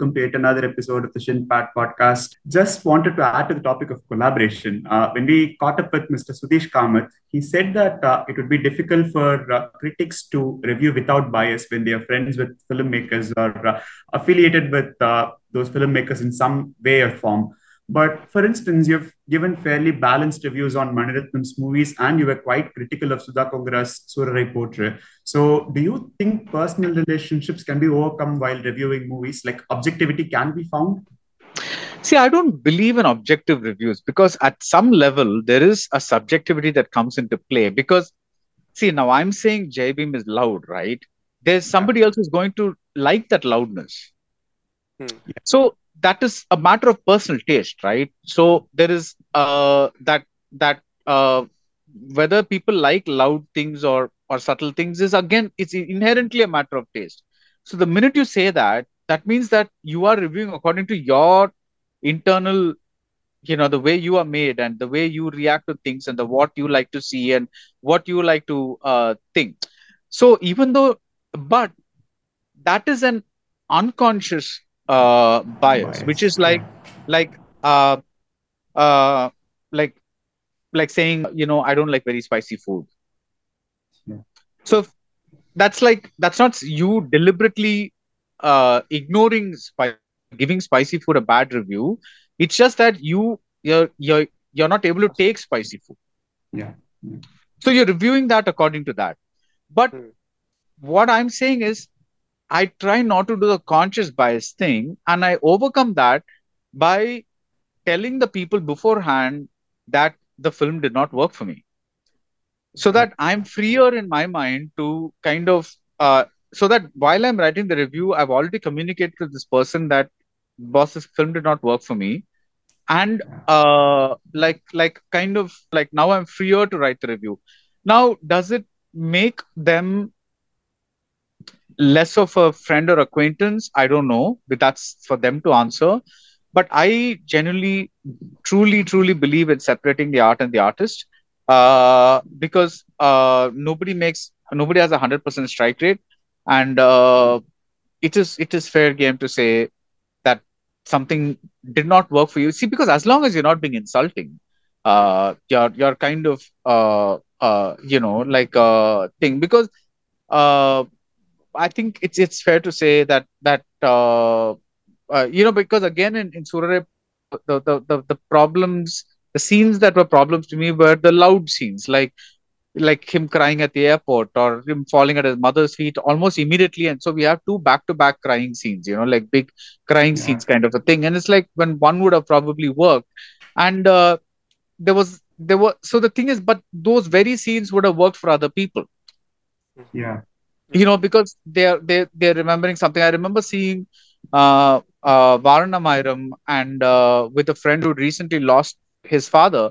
Welcome to yet another episode of the Shinpad podcast. Just wanted to add to the topic of collaboration. Uh, when we caught up with Mr. Sudhish Kamath, he said that uh, it would be difficult for uh, critics to review without bias when they are friends with filmmakers or uh, affiliated with uh, those filmmakers in some way or form. But for instance, you've given fairly balanced reviews on Maniratnam's movies and you were quite critical of Sudha Kongara's Surarai Potru. So, do you think personal relationships can be overcome while reviewing movies? Like objectivity can be found? See, I don't believe in objective reviews because at some level there is a subjectivity that comes into play. Because, see, now I'm saying Jai Bhim is loud, right? There's somebody else who's going to like that loudness. Hmm. So that is a matter of personal taste, right? So there is uh, that that uh, whether people like loud things or or subtle things is again it's inherently a matter of taste. So the minute you say that, that means that you are reviewing according to your internal, you know, the way you are made and the way you react to things and the what you like to see and what you like to uh, think. So even though, but that is an unconscious uh, bias, bias, which is like like uh, uh, like like saying you know I don't like very spicy food. Yeah. So that's like that's not you deliberately uh, ignoring spice, giving spicy food a bad review. It's just that you you're you're you're not able to take spicy food. Yeah. yeah. So you're reviewing that according to that. But hmm. what I'm saying is I try not to do the conscious bias thing, and I overcome that by telling the people beforehand that the film did not work for me. So that I'm freer in my mind to kind of, uh, so that while I'm writing the review, I've already communicated to this person that boss, this film did not work for me. And uh, like, like, kind of like now I'm freer to write the review. Now, does it make them less of a friend or acquaintance i don't know but that's for them to answer. But i genuinely truly truly believe in separating the art and the artist uh, because uh, nobody makes nobody has a 100% strike rate. And uh, it is it is fair game to say that something did not work for you. See because as long as you're not being insulting uh, you're you're kind of uh, uh, you know like a thing. Because uh, I think it's it's fair to say that that uh, uh, you know because again in in Surarai the, the the the problems the scenes that were problems to me were the loud scenes like like him crying at the airport or him falling at his mother's feet almost immediately. And so we have two back to back crying scenes you know like big crying yeah. scenes kind of a thing. And it's like when one would have probably worked. And uh, there was there were so the thing is but those very scenes would have worked for other people. Yeah you know because they're they they're remembering something. I remember seeing uh uh Vaaranam Aayiram and uh, with a friend who recently lost his father.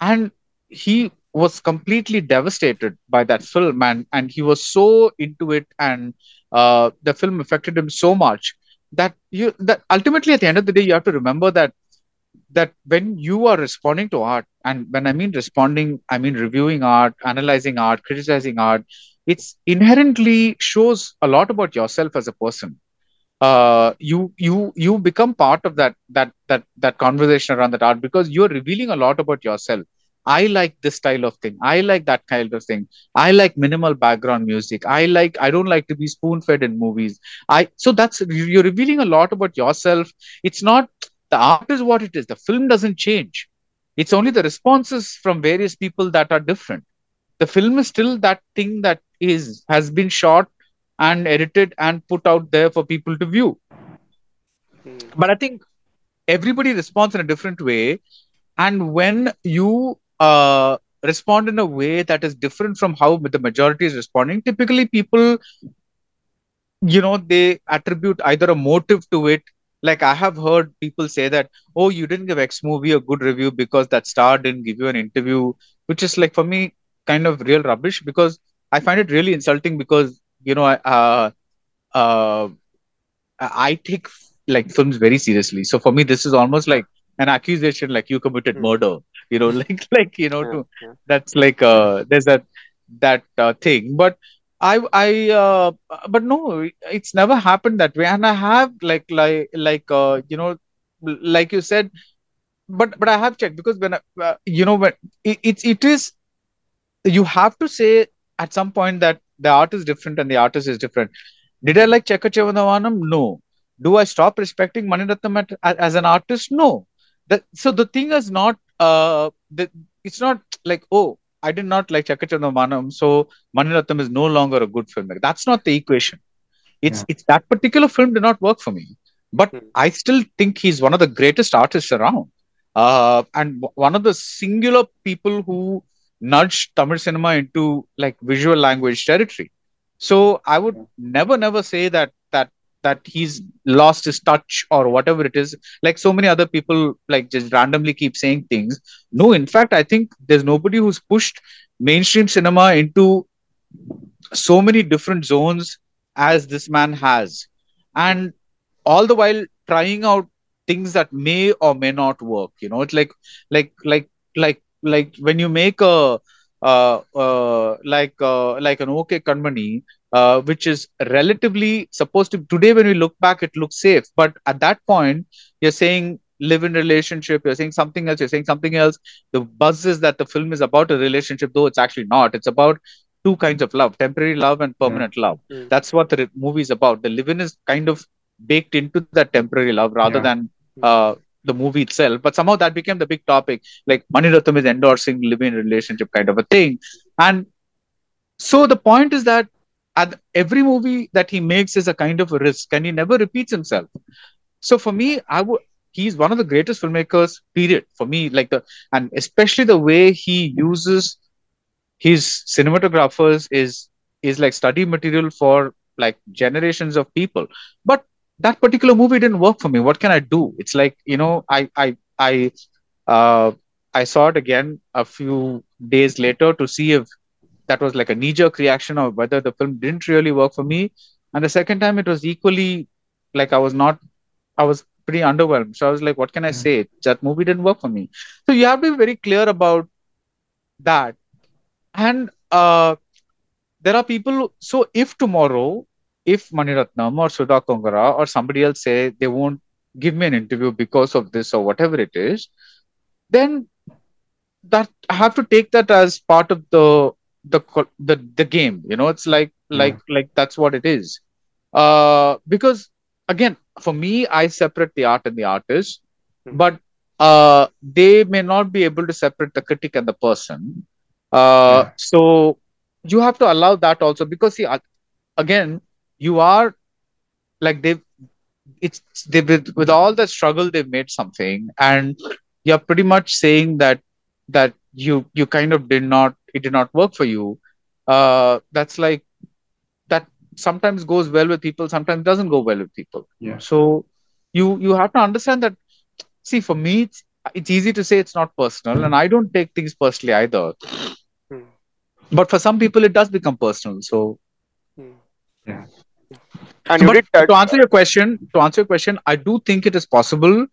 And he was completely devastated by that film and and he was so into it and uh, the film affected him so much that you that ultimately at the end of the day you have to remember that that when you are responding to art and when i mean responding i mean reviewing art analyzing art criticizing art it's inherently shows a lot about yourself as a person. Uh, you you you become part of that that that that conversation around that art because you're revealing a lot about yourself. I like this style of thing. I like that kind of thing. I like minimal background music. I like i don't like to be spoon fed in movies. I so that's you're revealing a lot about yourself. It's not the art is what it is. The film doesn't change. It's only the responses from various people that are different. The film is still that thing that is has been shot and edited and put out there for people to view. Hmm. but i think everybody responds in a different way. And when you uh, respond in a way that is different from how the majority is responding typically people you know they attribute either a motive to it. Like i have heard people say that oh you didn't give x movie a good review because that star didn't give you an interview which is like for me kind of real rubbish because I find it really insulting because you know uh, uh, I take like films very seriously. So for me, this is almost like an accusation, like you committed mm. murder. You know, like like you know, to, that's like uh, there's that that uh, thing. But I I uh, but no, it's never happened that way. And I have like like like uh, you know, like you said, but but I have checked because when I, uh, you know when it, it it is you have to say at some point that the art is different and the artist is different. Did I like Chekka Chivantha Vaanam? No. Do I stop respecting Maniratnam as an artist? No. That, so the thing is not uh the, it's not like oh I did not like Chekka Chivantha Vaanam, so Maniratnam is no longer a good filmmaker. That's not the equation. It's yeah. it's that particular film did not work for me, but mm. I still think he's one of the greatest artists around, uh, and one of the singular people who nudged Tamil cinema into like visual language territory. So I would never never say that that that he's lost his touch or whatever it is. Like so many other people like just randomly keep saying things. No in fact i think there's nobody who's pushed mainstream cinema into so many different zones as this man has. And all the while trying out things that may or may not work you know? It's like like like like like when you make a uh, uh, like uh, like an OK Kanmani uh, which is relatively supposed to today when we look back it looks safe but at that point you're saying live in relationship you're saying something else you're saying something else the buzz is that the film is about a relationship though it's actually not it's about two kinds of love temporary love and permanent yeah. love mm. that's what the movie is about the live in is kind of baked into that temporary love rather yeah. than uh, the movie itself but somehow that became the big topic. Like Mani is endorsing living in relationship kind of a thing. And so the point is that and every movie that he makes is a kind of a risk and he never repeats himself. So for me i would he's one of the greatest filmmakers period for me like the and especially the way he uses his cinematographers is is like study material for like generations of people. But that particular movie didn't work for me what can i do it's like you know i i i uh i saw it again a few days later to see if that was like a knee jerk reaction or whether the film didn't really work for me. And the second time, it was equally like I was not, I was pretty underwhelmed. So I was like, what can I hmm. say? That movie didn't work for me. So you have to be very clear about that. And uh, there are people. So if tomorrow, if Maniratnam or Sudha Kongara or somebody else say they won't give me an interview because of this or whatever it is, then that I have to take that as part of the the the the game you know it's like like yeah. like that's what it is uh because again for me i separate the art and the artist mm-hmm. but uh they may not be able to separate the critic and the person uh yeah. so you have to allow that also because see again you are like they've it's they with, with all the struggle they've made something and you're pretty much saying that that you you kind of did not it did not work for you. Uh, that's like that sometimes goes well with people sometimes doesn't go well with people. Yeah. So you you have to understand that see for me it's, it's easy to say it's not personal and i don't take things personally either. Hmm. but for some people it does become personal so hmm. yeah and but to answer your question to answer your question i do think it is possible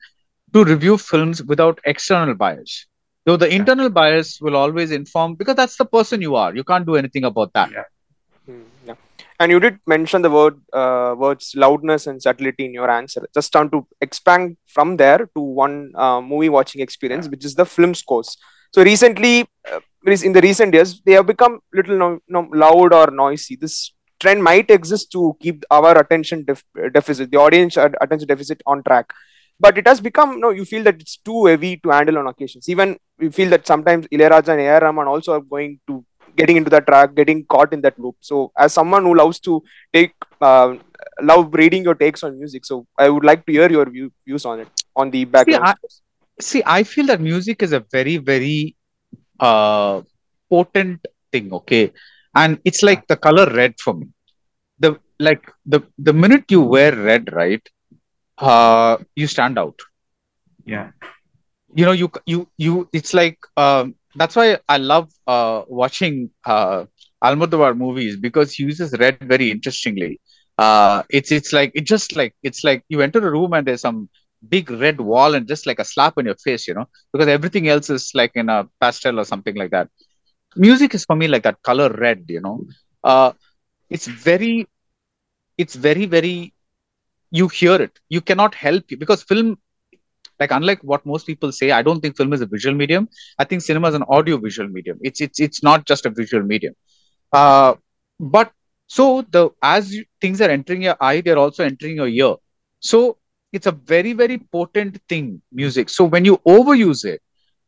to review films without external bias Though the internal bias will always inform because that's the person you are. You can't do anything about that. Yeah. Hmm, yeah. And you did mention the word uh, words loudness and subtlety in your answer. Just want to expand from there to one uh, movie watching experience, yeah. which is the film scores. So recently, uh, in the recent years, they have become little no, no, loud or noisy. This trend might exist to keep our attention def- deficit, the audience attention deficit on track. But it has become you know you feel that it's too heavy to handle on occasions. Even we feel that sometimes Ilayaraja and A.R. Rahman also are going to getting into that track getting caught in that loop. So as someone who loves to take uh, love reading your takes on music so i would like to hear your view, views on it on the background see I, see I feel that music is a very very uh potent thing okay? And it's like the color red for me the like the the minute you wear red right uh, you stand out. Yeah. You know, you you you. It's like um, that's why I love uh, watching uh, Almodovar movies because he uses red very interestingly. Uh, it's it's like it just like it's like you enter a room and there's some big red wall and just like a slap on your face, you know, because everything else is like in a pastel or something like that. Music is for me like that color red, you know. Uh, it's very it's very very you hear it. You cannot help you because film like unlike what most people say i don't think film is a visual medium. I think cinema is an audio visual medium. It's it's it's not just a visual medium. Uh but so the as you, things are entering your eye they're also entering your ear. So it's a very very potent thing music. So when you overuse it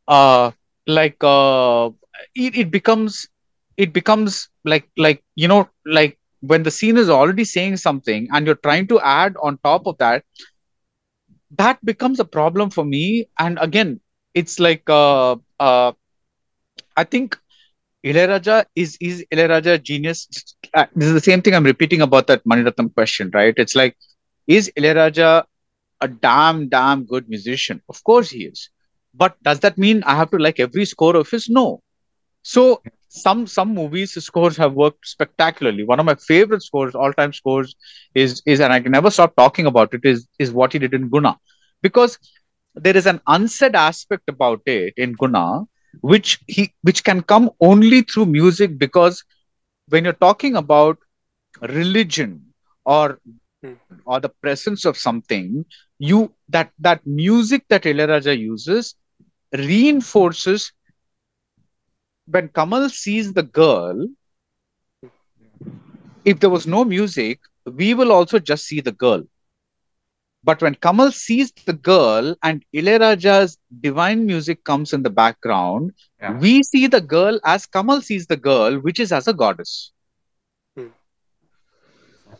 uh like uh it, it becomes it becomes like like you know like when the scene is already saying something and you're trying to add on top of that that becomes a problem for me and again it's like uh uh i think Ilayaraja is is Ilayaraja genius? Uh, this is the same thing I'm repeating about that Maniratnam question, right? It's like, is Ilayaraja a damn damn good musician? Of course he is, but does that mean I have to like every score of his? No. So some some movies scores have worked spectacularly. One of my favorite scores, all time scores, is is and I can never stop talking about it. Is is what he did in Guna, because there is an unsaid aspect about it in Guna which he which can come only through music because when you're talking about religion or Hmm. or the presence of something you that that music that Ilayaraja uses reinforces when Kamal sees the girl if there was no music we will also just see the girl but when Kamal sees the girl and Ilayaraja's divine music comes in the background, Yeah. we see the girl as Kamal sees the girl, which is as a goddess. Hmm.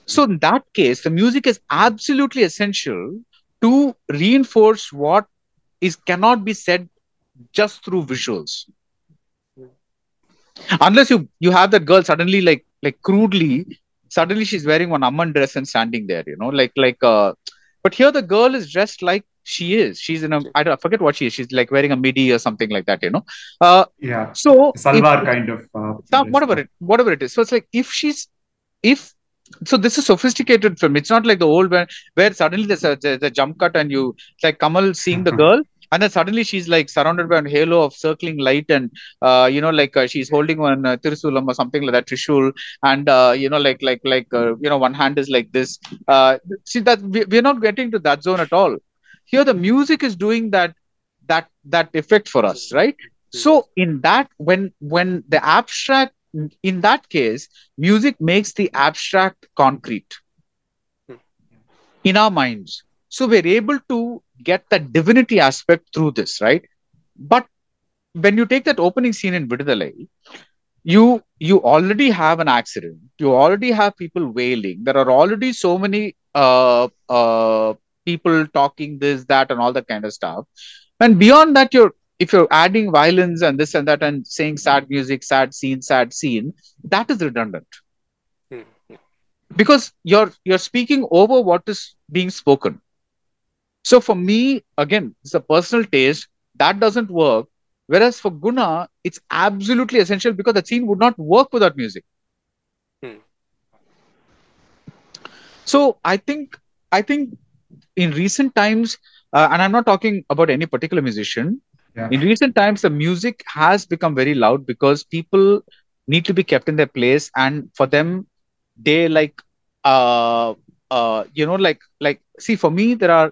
So in that case, the music is absolutely essential to reinforce what is cannot be said just through visuals. Unless you you have that girl suddenly like like crudely, suddenly she's wearing one amman dress and standing there, you know, like like uh but here the girl is dressed like she is. She's in a I don't I forget what she is. She's like wearing a midi or something like that, you know. Uh Yeah. so Salwar kind of. Uh, some, whatever it whatever it is. So it's like if she's if so this is sophisticated film. It's not like the old one where suddenly there's a, there's a jump cut and you it's like Kamal seeing the girl and then suddenly she's like surrounded by a halo of circling light and uh, you know like uh, she's holding one uh, tirsulam or something like that trishul. And uh, you know like like like uh, you know one hand is like this. Uh, see that we, we're not getting to that zone at all. Here the music is doing that that that effect for us right? So in that when when the abstract in that case music makes the abstract concrete. Hmm. in our minds so we're able to get that divinity aspect through this right? But when you take that opening scene in Viduthalai you you already have an accident. You already have people wailing. There are already so many uh, uh, people talking this that and all that kind of stuff. And beyond that you're if you're adding violence and this and that and saying sad music sad scene sad scene that is redundant. Hmm. because you're you're speaking over what is being spoken so for me again it's a personal taste that doesn't work whereas for guna it's absolutely essential because the scene would not work without music Hmm. so i think i think in recent times uh, and i'm not talking about any particular musician Yeah. in recent times the music has become very loud because people need to be kept in their place and for them they like uh uh you know like like see for me there are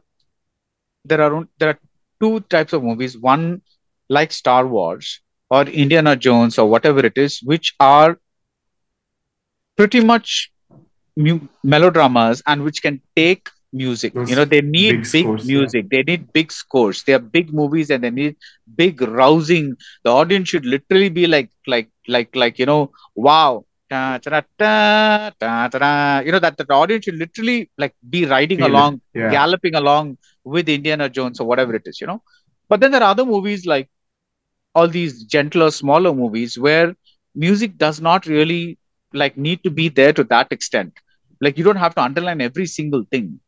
there are there are two types of movies. One like star wars or indiana jones or whatever it is which are pretty much mu- melodramas and which can take music. Those you know they need big big, scores, yeah. music. They need big scores. They are big movies and they need big rousing. The audience should literally be like like like like you know wow Da, da, da, da, da, da. you know that the audience should literally like be riding Feel along Yeah. galloping along with indiana jones or whatever it is you know but then there are other movies like all these gentler smaller movies where music does not really like need to be there to that extent like you don't have to underline every single thing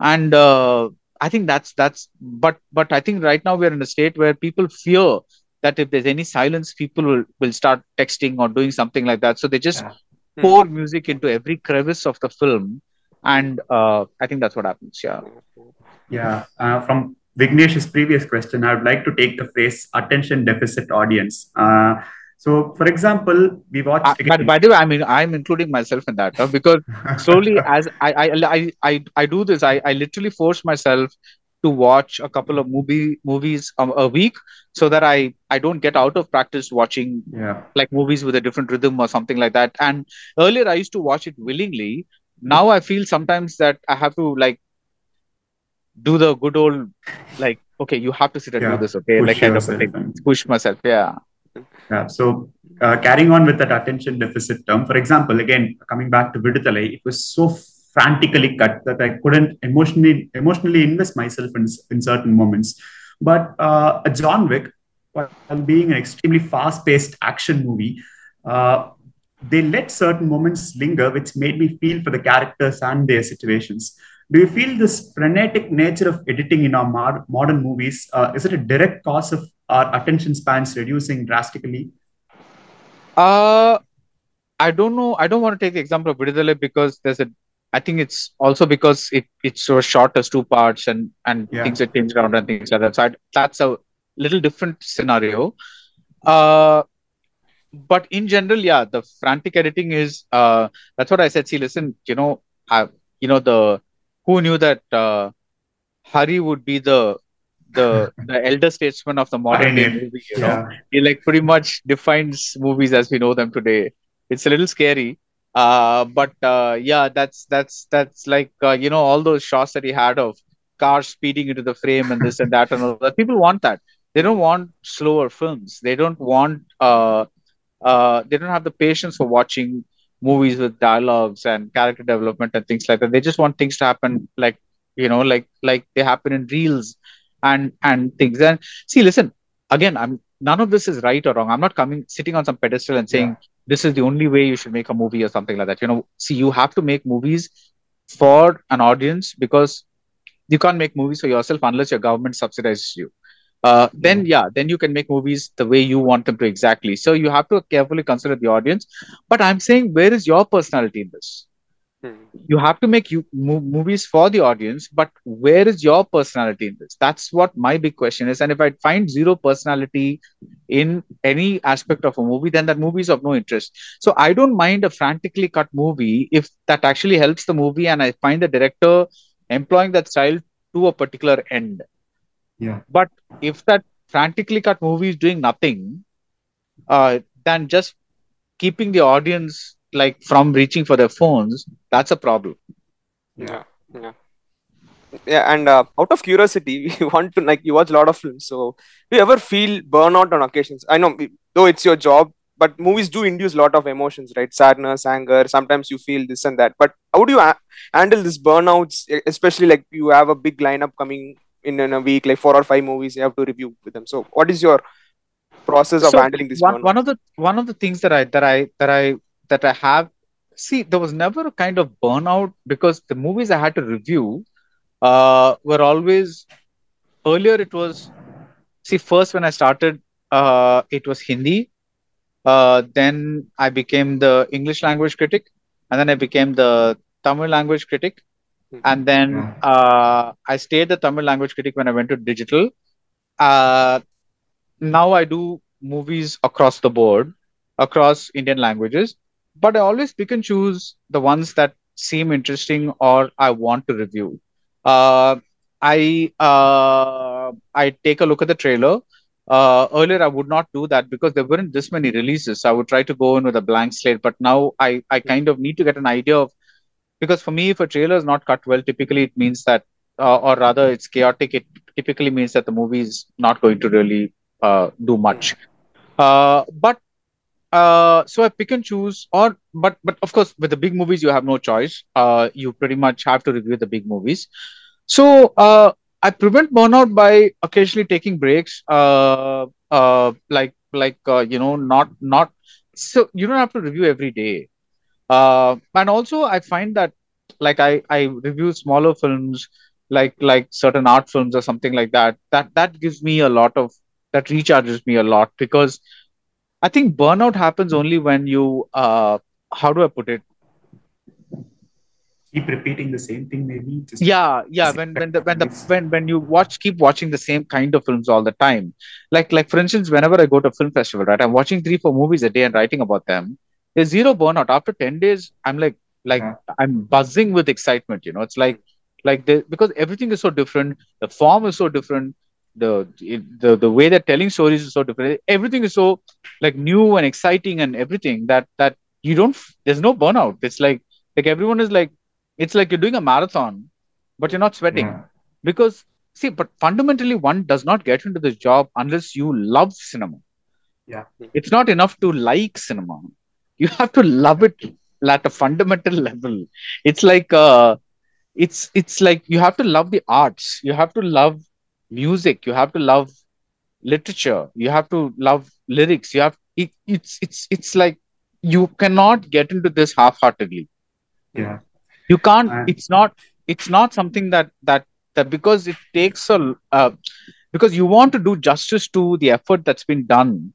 and uh, i think that's that's but but i think right now we're in a state where people fear that if there's any silence people will will start texting or doing something like that so they just Yeah. pour music into every crevice of the film and uh, i think that's what happens yeah Yeah. Uh, from Vignesh's previous question, I would like to take the phrase attention deficit audience. Uh, So, for example, we watched. Uh, but by the way, I mean I'm including myself in that uh, because slowly as I I, I I I do this, I I literally force myself to watch a couple of movie movies a, a week so that I I don't get out of practice watching yeah. like movies with a different rhythm or something like that. And earlier I used to watch it willingly. Now I feel sometimes that I have to like do the good old like okay you have to sit and Yeah. do this okay Push like kind of yourself push myself yeah Yeah. So, uh, carrying on with that attention deficit term, for example, again coming back to Viduthalai, it was so frantically cut that I couldn't emotionally emotionally invest myself in, in certain moments. But uh, John Wick, while being an extremely fast-paced action movie, uh, they let certain moments linger, which made me feel for the characters and their situations. Do you feel this frenetic nature of editing in our mod- modern movies? Uh, is it a direct cause of our attention spans reducing drastically? uh i don't know i don't want to take the example of Viduthalai because there's a i think it's also because it it's so short as two parts and and Yeah. things are changed around and things like that. So I, that's a little different scenario. Uh but in general yeah the frantic editing is uh that's what i said. See listen you know i you know the who knew that uh hari would be the the the elder statesman of the modern day movie you know? He like pretty much defines movies as we know them today. It's a little scary uh but uh yeah that's that's that's like uh, you know all those shots that he had of cars speeding into the frame and this and that and all that. People want that. They don't want slower films. They don't want uh uh they don't have the patience for watching movies with dialogues and character development and things like that. They just want things to happen like you know like like they happen in reels and and things. And see listen again i'm none of this is right or wrong. I'm not coming sitting on some pedestal and saying this is the only way you should make a movie or something like that. You know see you have to make movies for an audience because you can't make movies for yourself unless your government subsidizes you. Uh, then yeah then you can make movies the way you want them to exactly. So you have to carefully consider the audience. But i'm saying where is your personality in this. You have to make you mo- movies for the audience but where is your personality in this? That's what my big question is and if i find zero personality in any aspect of a movie then that movie is of no interest. So i don't mind a frantically cut movie if that actually helps the movie and i find the director employing that style to a particular end. Yeah. but if that frantically cut movie is doing nothing uh, then just keeping the audience like from reaching for their phones that's a problem. Yeah yeah. Yeah and uh, out of curiosity we want to like you watch a lot of films so do you ever feel burnout on occasions? I know though it's your job but movies do induce a lot of emotions right? Sadness anger sometimes you feel this and that but how do you a- handle this burnouts especially like you have a big lineup coming in, in a week like four or five movies you have to review with them. So what is your process of So, handling this one, burnout? one of the one of the things that i that i that i that i have see there was never a kind of burnout because the movies i had to review uh were always earlier it was see first when i started uh it was hindi uh then i became the english language critic and then i became the tamil language critic Mhm. and then uh i stayed the tamil language critic when i went to digital. Uh now I do movies across the board, across Indian languages, but I always pick and choose the ones that seem interesting or I want to review. Uh, I uh, I take a look at the trailer. Uh, earlier, I would not do that because there weren't this many releases. I would try to go in with a blank slate, but now I I kind of need to get an idea of because for me, if a trailer is not cut well, typically it means that, uh, or rather, it's chaotic. It typically means that the movie is not going to really uh, do much. Uh, but uh, so I pick and choose, or but but of course, with the big movies, you have no choice. Uh, you pretty much have to review the big movies. So uh, I prevent burnout by occasionally taking breaks. Uh, uh, like like uh, you know, not not so you don't have to review every day. Uh, and also, I find that like I I review smaller films, like like certain art films or something like that. That that gives me a lot of that recharges me a lot because I think burnout happens only when you uh how do I put it? keep repeating the same thing maybe yeah yeah when when the when the when when you watch keep watching the same kind of films all the time like like for instance whenever i go to a film festival right i'm watching three four movies a day and writing about them there's zero burnout after 10 days i'm like like Yeah. i'm buzzing with excitement you know it's like like the because everything is so different the form is so different the the the way they're telling stories is so different. Everything is so like new and exciting and everything that that you don't there's no burnout. It's like like everyone is like it's like you're doing a marathon but you're not sweating. Yeah. because see but fundamentally one does not get into this job unless you love cinema. Yeah. it's not enough to like cinema. You have to love it at a fundamental level. It's like uh it's it's like you have to love the arts. You have to love music you have to love literature you have to love lyrics you have it, it's it's it's like you cannot get into this half-heartedly. Yeah. You can't And- it's not it's not something that that that because it takes a uh, because you want to do justice to the effort that's been done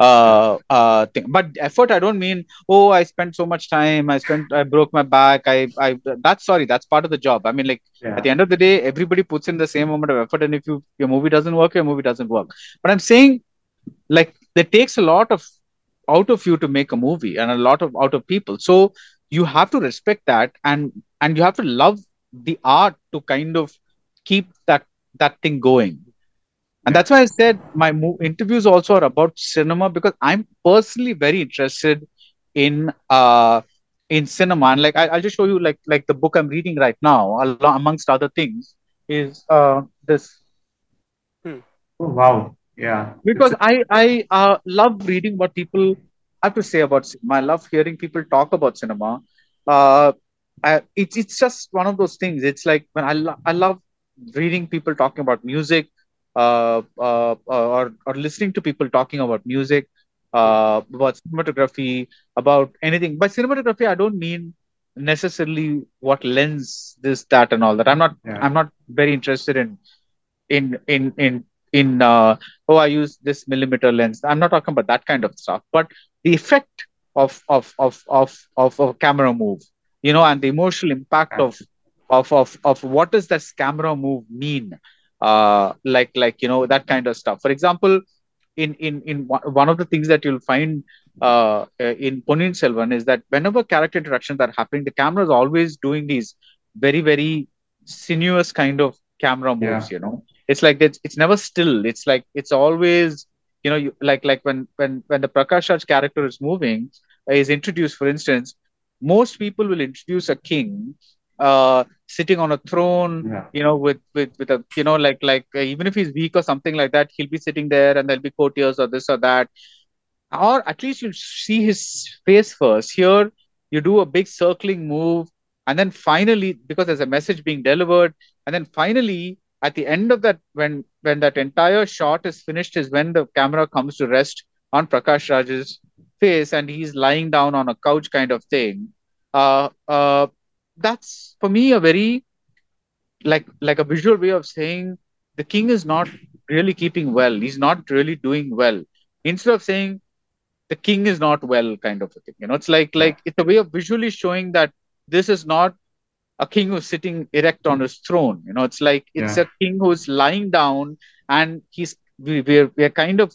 uh uh thing. but effort i don't mean oh i spent so much time. I spent i broke my back. I i that's sorry that's part of the job. I mean like yeah. at the end of the day everybody puts in the same amount of effort and if you your movie doesn't work your movie doesn't work. But i'm saying like it takes a lot of out of you to make a movie and a lot of out of people. So you have to respect that and and you have to love the art to kind of keep that that thing going and that's why i said my mo- interviews also are about cinema because i'm personally very interested in uh in cinema and like I, i'll just show you like like the book i'm reading right now along, amongst other things is uh this oh wow yeah because It's- I I uh, love reading what people have to say about cinema. I love hearing people talk about cinema. Uh, I, it's it's just one of those things. It's like when I lo- I love reading people talking about music, uh, uh, or or listening to people talking about music, uh, about cinematography, about anything. By cinematography, I don't mean necessarily what lens this that and all that. I'm not yeah I'm not very interested in in in in in uh, oh I use this millimeter lens. I'm not talking about that kind of stuff, but the effect of of of of of a camera move, you know, and the emotional impact of of of of what does this camera move mean? Uh, like like you know that kind of stuff. For example, in in in one of the things that you'll find uh, in Ponniyin Selvan is that whenever character interactions are happening, the camera is always doing these very very sinuous kind of camera moves. You know, it's like it's it's never still. It's like it's always you know you, like like when when when the Prakash Raj character is moving uh, is introduced, for instance, most people will introduce a king uh, sitting on a throne yeah. you know with with with a you know like like uh, even if he's weak or something like that he'll be sitting there and there'll be courtiers or this or that. Or at least you see his face first. Here you do a big circling move and then finally because there's a message being delivered and then finally at the end of that when when that entire shot is finished is when the camera comes to rest on prakash raj's face and he's lying down on a couch kind of thing. Uh uh that's for me a very like like a visual way of saying the king is not really keeping well. He's not really doing well. Instead of saying the king is not well kind of a thing you know it's like like it's a way of visually showing that this is not a king who's sitting erect on his throne you know it's like it's Yeah. a king who's lying down and he's we, we're we're kind of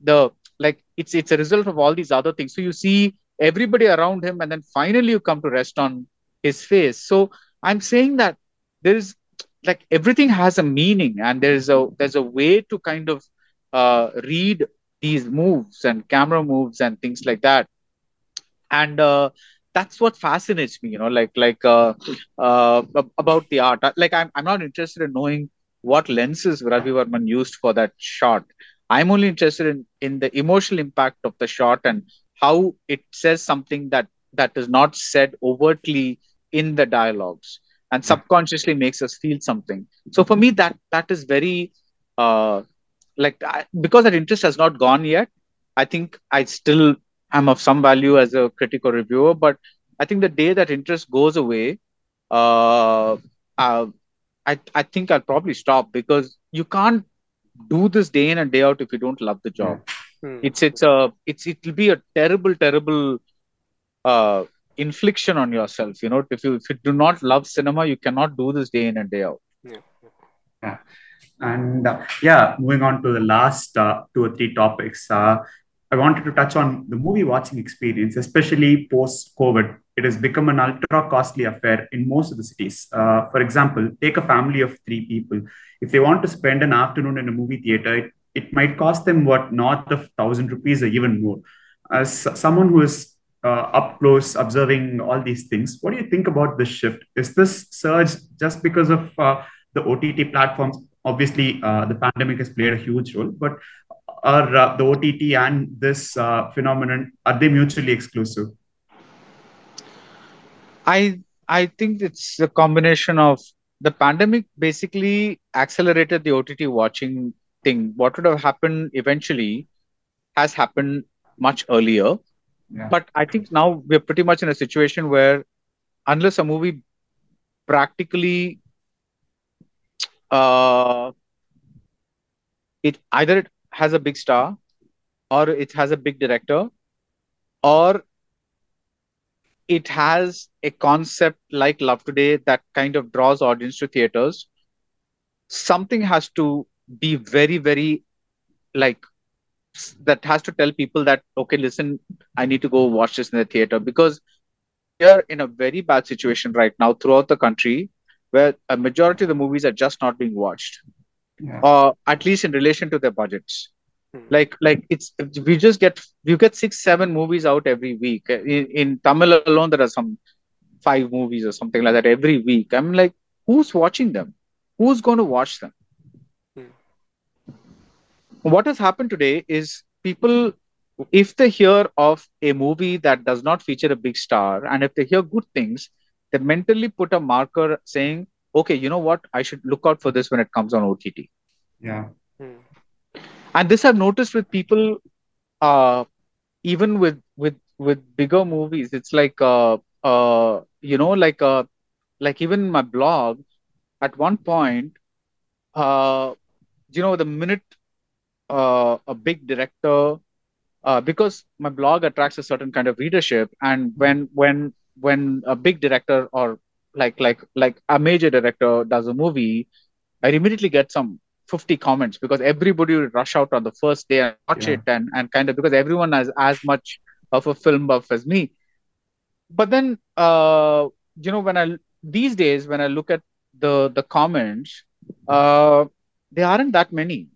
the like it's it's a result of all these other things. So you see everybody around him and then finally you come to rest on his face. So i'm saying that there is like everything has a meaning and there's a there's a way to kind of uh read these moves and camera moves and things like that. And uh, that's what fascinates me you know like like uh, uh, about the art. Uh, like I'm, I'm not interested in knowing what lenses ravi varman used for that shot. I'm only interested in in the emotional impact of the shot and how it says something that that is not said overtly in the dialogues and subconsciously makes us feel something. So for me that that is very uh like I, because that interest has not gone yet i think i still am of some value as a critic or reviewer but i think the day that interest goes away uh, uh i i think i'll probably stop because you can't do this day in and day out if you don't love the job. Hmm. it's it's a it's it will be a terrible terrible uh infliction on yourself. You know, if you if you do not love cinema, you cannot do this day in and day out. Yeah. Yeah. And uh, yeah, moving on to the last uh, two or three topics. Uh, I wanted to touch on the movie watching experience, especially post COVID. It has become an ultra costly affair in most of the cities. Uh, for example, take a family of three people. If they want to spend an afternoon in a movie theater, it, it might cost them what north of thousand rupees or even more. As someone who is uh, up close observing all these things, what do you think about this shift? Is this surge just because of uh, the OTT platforms? Obviously, uh, the pandemic has played a huge role, but are uh, the OTT and this uh, phenomenon are they mutually exclusive? I I think it's a combination of the pandemic basically accelerated the OTT watching thing. What would have happened eventually has happened much earlier. Yeah. But I think now we're pretty much in a situation where unless a movie practically uh it either it has a big star or it has a big director or it has a concept like Love Today that kind of draws audience to theaters. Something has to be very, very like that has to tell people that okay, listen, I need to go watch this in the theater because we are in a very bad situation right now throughout the country where a majority of the movies are just not being watched, Yeah. uh, at least in relation to their budgets Hmm. like like it's we just get you get six seven movies out every week in, in tamil alone there are some five movies or something like that every week i'm like who's watching them who's going to watch them. What has happened today is people if they hear of a movie that does not feature a big star and if they hear good things they mentally put a marker saying okay you know what i should look out for this when it comes on ott Yeah. Hmm. and this i've noticed with people uh even with with with bigger movies it's like uh uh you know like uh like even my blog at one point uh you know the minute uh a big director uh because my blog attracts a certain kind of readership and when when when a big director or like like like a major director does a movie i immediately get some 50 comments because everybody will rush out on the first day and watch Yeah. it and, and kind of because everyone has as much of a film buff as me. But then, uh, you know, when I these days when I look at the the comments, uh, there aren't that many.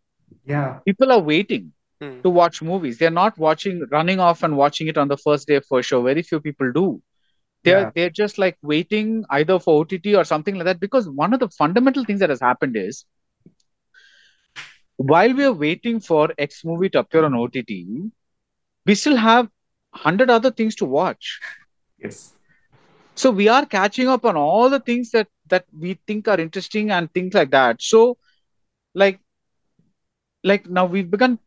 Yeah. People are waiting Hmm. to watch movies. They're not watching, running off and watching it on the first day for show. Very few people do. They're Yeah. they're just like waiting either for OTT or something like that. Because one of the fundamental things that has happened is while we are waiting for X movie to appear on OTT, we still have hundred other things to watch. Yes. So we are catching up on all the things that that we think are interesting and things like that. So, like, like now we've begun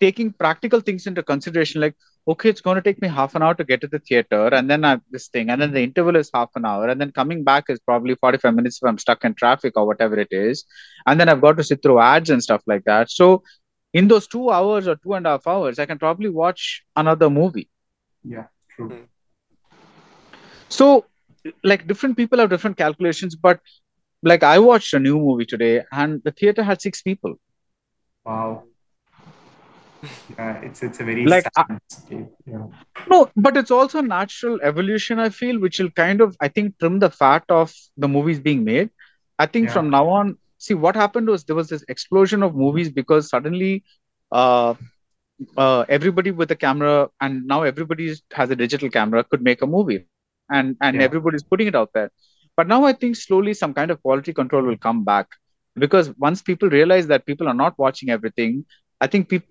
taking practical things into consideration. Like, okay, it's going to take me half an hour to get to the theater, and then I this thing, and then the interval is half an hour, and then coming back is probably forty-five minutes if I'm stuck in traffic or whatever it is, and then I've got to sit through ads and stuff like that. So, in those two hours or two and a half hours, I can probably watch another movie. Yeah. True. Hmm. So, like different people have different calculations, but like I watched a new movie today and the theater had six people. Wow. Yeah. It's it's a very Like, I- state. Yeah. No, but it's also natural evolution, I feel, which will kind of, I think, trim the fat of the movies being made. I think Yeah. from now on, see what happened was there was this explosion of movies because suddenly uh, uh, everybody with a camera and now everybody has a digital camera could make a movie and and Yeah. everybody's putting it out there but now i think slowly some kind of quality control will come back because once people realize that people are not watching everything i think peop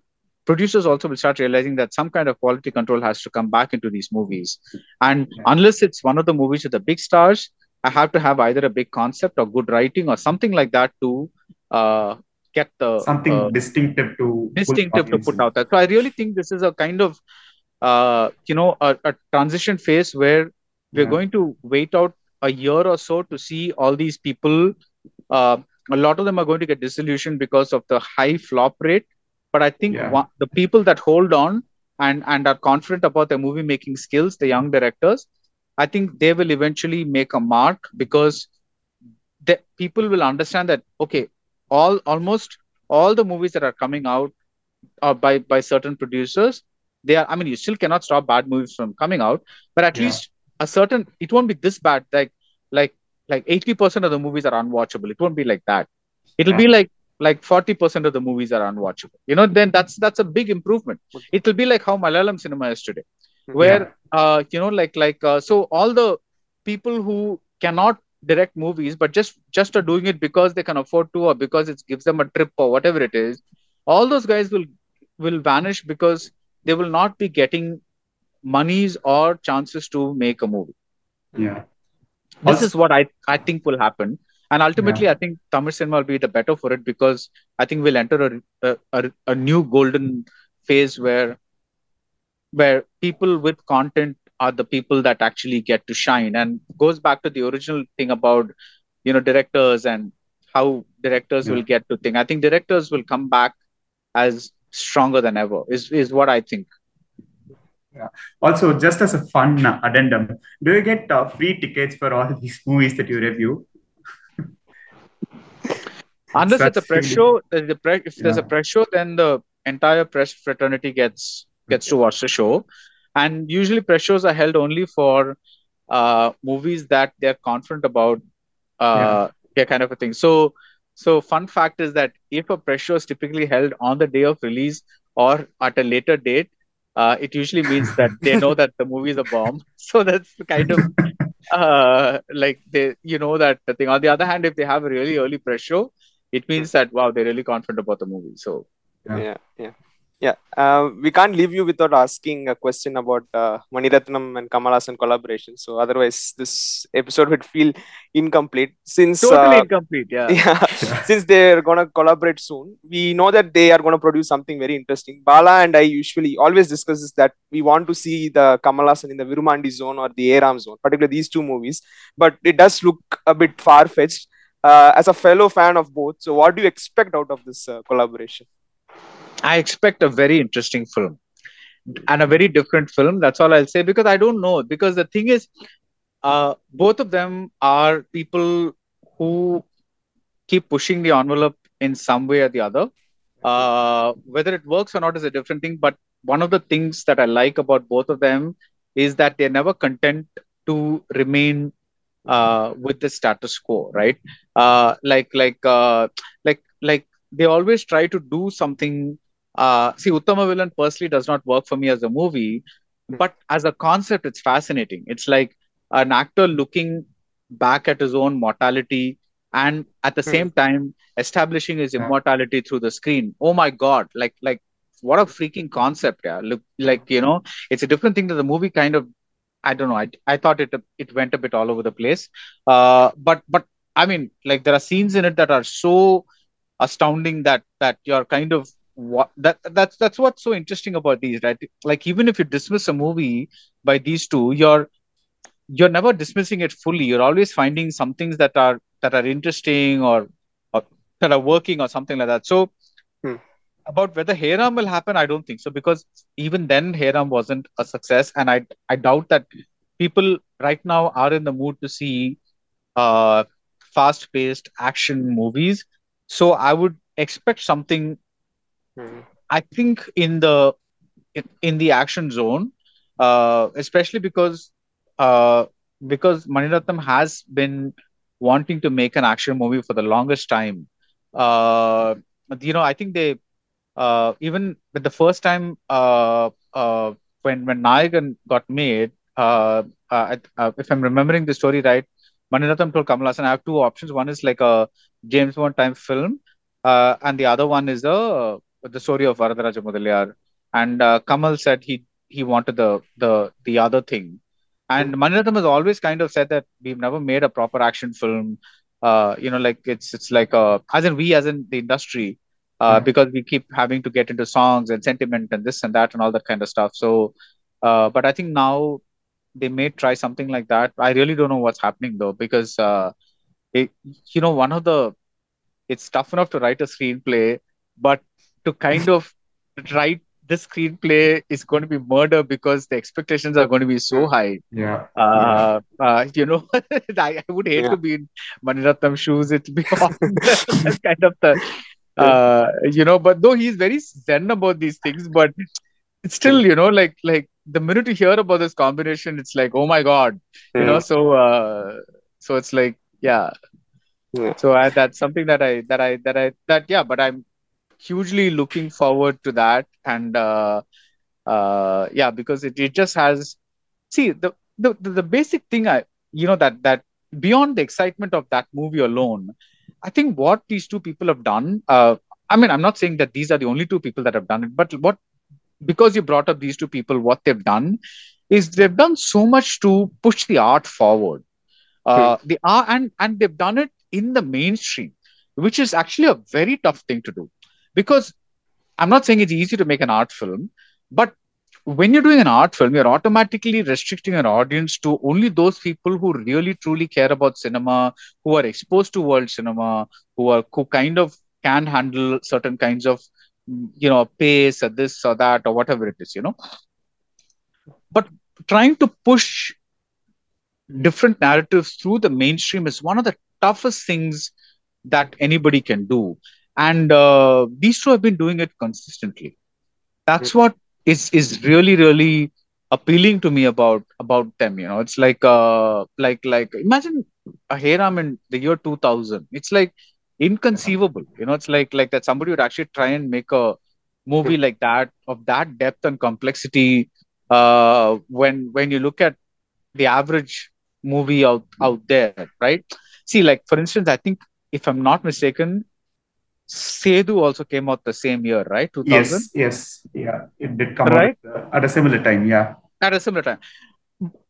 producers also will start realizing that some kind of quality control has to come back into these movies and unless it's one of the movies with the big stars i have to have either a big concept or good writing or something like that to uh, get the Something uh, distinctive to distinctive to put out there. So I really think this is a kind of, uh, you know, a, a transition phase where we're Yeah. going to wait out a year or so to see all these people. A lot of them are going to get disillusioned because of the high flop rate. But I think Yeah. one, the people that hold on and and are confident about their movie making skills, the young directors, I think they will eventually make a mark because the people will understand that okay, all almost all the movies that are coming out uh, by by certain producers, they are. I mean, you still cannot stop bad movies from coming out, but at Yeah. least a certain it won't be this bad. Like like like eighty percent of the movies are unwatchable. It won't be like that. It'll Yeah. be like like 40% of the movies are unwatchable you know then that's that's a big improvement it will be like how malayalam cinema is today where uh you know like like uh, so all the people who cannot direct movies but just just are doing it because they can afford to or because it gives them a trip or whatever it is all those guys will will vanish because they will not be getting monies or chances to make a movie Yeah. This Also- is what i i think will happen. And ultimately i think tamil cinema will be the better for it because i think we'll enter a a, a, a new golden phase where where people with content are the people that actually get to shine. And goes back to the original thing about you know directors and how directors Yeah. will get to think i think directors will come back as stronger than ever is is what i think Also, just as a fun addendum, do you get uh, free tickets for all these movies that you review? unless it's a press show a pre- if there's a Yeah. press show then the entire press fraternity gets gets to watch the show and usually press shows are held only for uh movies that they're confident about uh yeah kind of a thing so so fun fact is that if a press show is typically held on the day of release or at a later date uh, it usually means that they know that the movie is a bomb. So that's the kind of uh like they you know that the thing. On the other hand if they have a really early press show it means that wow they're really confident about the movie. So Yeah. yeah yeah yeah uh, we can't leave you without asking a question about uh, Mani Ratnam and Kamal Haasan collaboration. So otherwise this episode would feel incomplete since totally uh, incomplete yeah. yeah since they're gonna collaborate soon. We know that they are gonna produce something very interesting. Bala and i usually always discusses that we want to see the kamal Haasan in the virumandi zone or the aram zone particularly these two movies. But it does look a bit far-fetched. Uh, as a fellow fan of both so what do you expect out of this uh, collaboration I expect a very interesting film and a very different film. That's all I'll say because I don't know. Because the thing is, uh, both of them are people who keep pushing the envelope in some way or the other. Uh, whether it works or not is a different thing. But one of the things that I like about both of them is that they're never content to remain uh, with the status quo, right? Uh, like, like, uh, like, like they always try to do something uh, see, Uttama Villain personally does not work for me as a movie, but as a concept, it's fascinating. It's like an actor looking back at his own mortality and at the Hmm. same time establishing his immortality through the screen. Oh my God! Like, like what a freaking concept! Yeah, look, like you know, it's a different thing that the movie kind of. I don't know. I I thought it it went a bit all over the place. Uh, but but I mean, like there are scenes in it that are so astounding that that you're kind of what that that's that's what's so interesting about these right? Like even if you dismiss a movie by these two you're you're never dismissing it fully. You're always finding some things that are that are interesting or, or that are working or something like that. So Hmm. about whether Hey Ram will happen i don't think so because even then Hey Ram wasn't a success. And i i doubt that people right now are in the mood to see uh fast paced action movies. So i would expect something I think in the in, the action zone, uh, especially because uh, because Mani Ratnam has been wanting to make an action movie for the longest time. Uh, you know, I think they uh, even the first time uh, uh, when when Nayagan got made, uh, uh, uh, if I'm remembering the story right, Mani Ratnam told Kamal I have two options. One is like a James Bond time film, uh, and the other one is a the story of Varadaraja Mudaliar. And uh, Kamal said he he wanted the the the other thing. And Mani Ratnam has always kind of said that we've never made a proper action film. Uh, you know, like it's it's like a as in we as in the industry, uh, Yeah. because we keep having to get into songs and sentiment and this and that and all that kind of stuff. So, uh, but I think now they may try something like that. I really don't know what's happening though, because uh, it, you know, one of the it's tough enough to write a screenplay, but to kind of write this screenplay is going to be murder because the expectations are going to be so high. Yeah. Uh, uh, you know, I, I would hate Yeah. to be in Mani Ratnam's shoes. It's be that's kind of the, uh, you know. But though he's very zen about these things, but it's still, you know, like like the minute you hear about this combination, it's like, oh my god, you know. So, uh, so it's like, yeah. Yeah. So I, that's something that I that I that I that yeah. But I'm hugely looking forward to that. And uh, uh yeah because it, it just has see the, the the basic thing i you know that that beyond the excitement of that movie alone i think what these two people have done uh i mean i'm not saying that these are the only two people that have done it but what because you brought up these two people what they've done is they've done so much to push the art forward. Uh the art and and they've done it in the mainstream which is actually a very tough thing to do because I'm not saying it's easy to make an art film, but when you're doing an art film, you're automatically restricting an audience to only those people who really truly care about cinema, who are exposed to world cinema, who are who kind of can handle certain kinds of you know pace or this or that or whatever it is, you know. But trying to push different narratives through the mainstream is one of the toughest things that anybody can do and uh, these two have been doing it consistently. That's what is is really really appealing to me about about them you know? It's like uh like like imagine a Hey Ram in the year 2000 it's like inconceivable you know? It's like like that somebody would actually try and make a movie like that of that depth and complexity uh when when you look at the average movie out out there right? See like for instance i think if i'm not mistaken Sethu also came out the same year, right? 2000? Yes, yes, yeah. It did come Right? out uh, at a similar time. Yeah. At a similar time.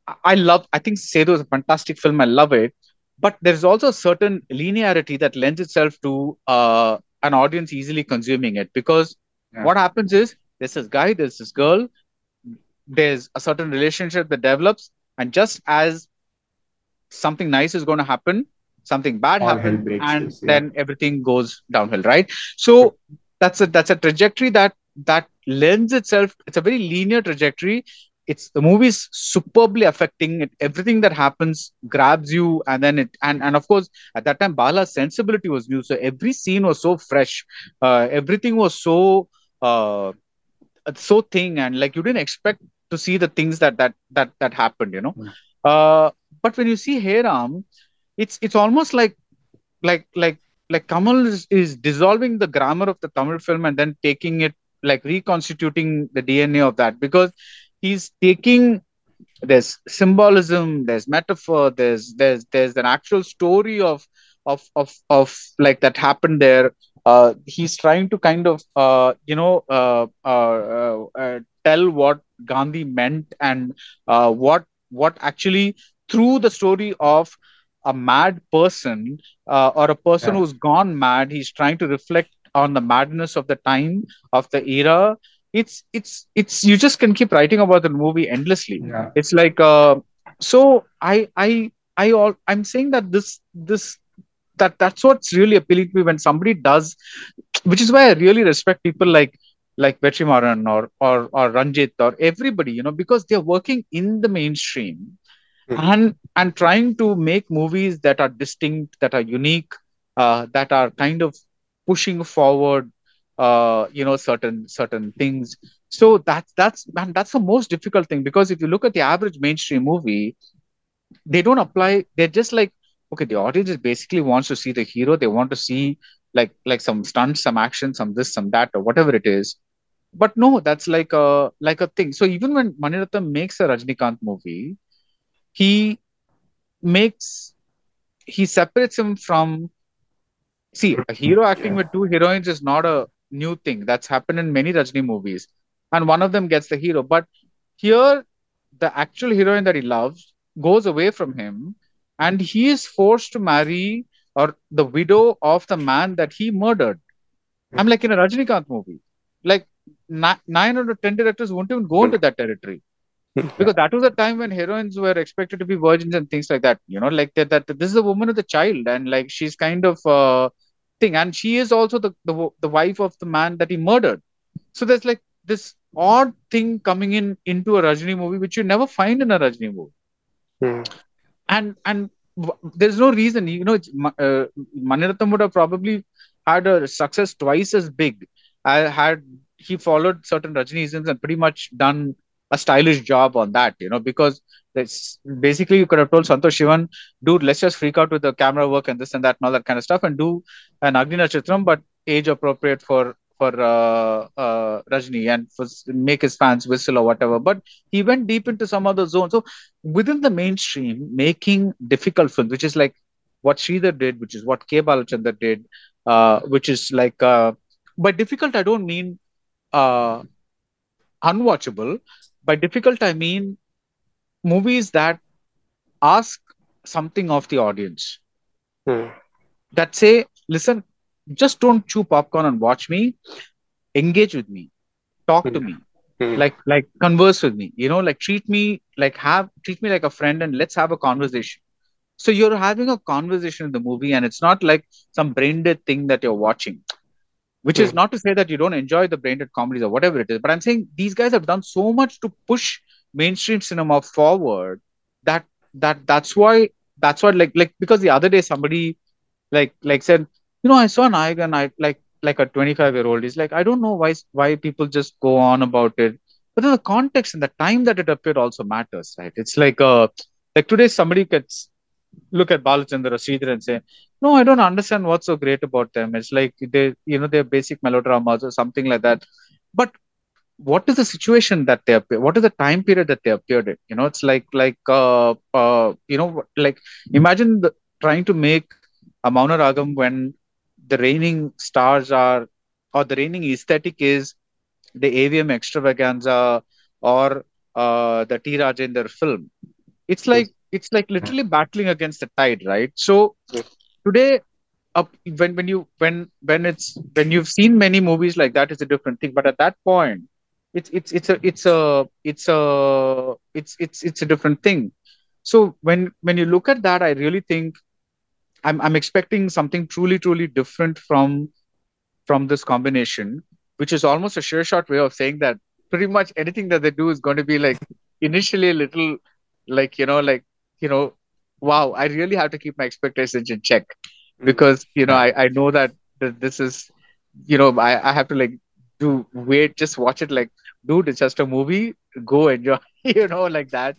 I- I love, I think Sethu is a fantastic film. I love it. But there's also a certain linearity that lends itself to uh, an audience easily consuming it because Yeah. what happens is there's this guy, there's this girl, there's a certain relationship that develops, and just as something nice is going to happen, something bad All happens, and loose, yeah. then everything goes downhill, right? So that's a that's a trajectory that that lends itself. It's a very linear trajectory. It's the movie's superbly affecting it. Everything that happens grabs you, and then it and and of course at that time Bala's sensibility was new, so every scene was so fresh. Uh, everything was so uh, so thing, and like you didn't expect to see the things that that that that happened. You know, Mm. uh, but when you see Hey Ram, it's it's almost like like like like Kamal is, is dissolving the grammar of the Tamil film and then taking it like reconstituting the DNA of that because he's taking there's symbolism, there's metaphor, there's there's there's an actual story of of of of like that happened there. Uh, he's trying to kind of uh, you know uh, uh, uh, uh, tell what Gandhi meant and what what actually through the story of a mad person uh, or a person Yeah. who's gone mad he's trying to reflect on the madness of the time of the era it's it's it's you just can keep writing about the movie endlessly Yeah. it's like uh, so i i i all i'm saying that this this that that's what's really appealing to me when somebody does which is why i really respect people like like Vetri Maaran or or or Ranjit or everybody, you know, because they're working in the mainstream Hmm. and and trying to make movies that are distinct, that are unique, uh, that are kind of pushing forward, uh, you know, certain certain things. So that's that's man, that's the most difficult thing because if you look at the average mainstream movie, they don't apply. They're just like okay, the audience basically wants to see the hero. They want to see like like some stunts, some action, some this, some that, or whatever it is. But no, that's like a like a thing. So even when Mani Ratnam makes a Rajinikanth movie, he makes he separates him from see a hero acting with two heroines is not a new thing. That's happened in many Rajni movies. And one of them gets the hero. But here the actual heroine that he loves goes away from him. And he is forced to marry or the widow of the man that he murdered. I'm like in a Rajinikanth movie. Like ni- nine out of ten directors won't even go into that territory because that was a time when heroines were expected to be virgins and things like that you know like that, that this is a woman with a child and like she's kind of uh thing and she is also the, the the wife of the man that he murdered so there's like this odd thing coming in into a Rajni movie which you never find in a Rajni movie. Hmm. And and there's no reason, you know, uh, Mani Ratnam would have probably had a success twice as big. I had he followed certain Rajiniisms and pretty much done a stylish job on that, you know, because it's basically you could have told Santosh Sivan, dude, let's just freak out with the camera work and this and that and all that kind of stuff and do an Agni Natchathiram, but age appropriate for for uh, uh, Rajni and for, make his fans whistle or whatever. But he went deep into some other zone. So within the mainstream, making difficult films, which is like what Sridhar did, which is what K. Balachander did, uh, which is like uh, by difficult I don't mean uh, unwatchable. By difficult I mean movies that ask something of the audience Hmm. that say, listen, just don't chew popcorn and watch me. Engage with me. Talk to Hmm. me. Hmm. Like like converse with me. You know, like treat me like have treat me like a friend and let's have a conversation. So you're having a conversation in the movie and it's not like some brain dead thing that you're watching. Which is Hmm. not to say that you don't enjoy the brain dead comedies or whatever it is, but I'm saying these guys have done so much to push mainstream cinema forward that that that's why that's what like like because the other day somebody like like said you know i saw Nayak and i like like a 25 year old is like i don't know why why people just go on about it. But then the context and the time that it appeared also matters right? It's like uh like today somebody gets look at Balachander Sridhar and say no i don't understand what's so great about them. It's like they you know they're basic melodramas or something like that. But what is the situation that they appear what is the time period that they appeared in? You know it's like like uh, uh you know like imagine the, trying to make a Mouna Ragam when the reigning stars are or the reigning aesthetic is the AVM extravaganza or uh, the T. Rajender film. It's like it's like literally hmm. battling against the tide, right? So today, up when when you when when it's when you've seen many movies like that, it's a different thing. But at that point, it's it's it's a it's a it's a it's it's it's a different thing. So when when you look at that, I really think I'm I'm expecting something truly truly different from from this combination, which is almost a sure shot way of saying that pretty much anything that they do is going to be like initially a little like you know like you know wow I really have to keep my expectations in check Hmm. because you know I I know that th- this is you know I I have to like do wait just watch it like dude it's just a movie go enjoy you know like that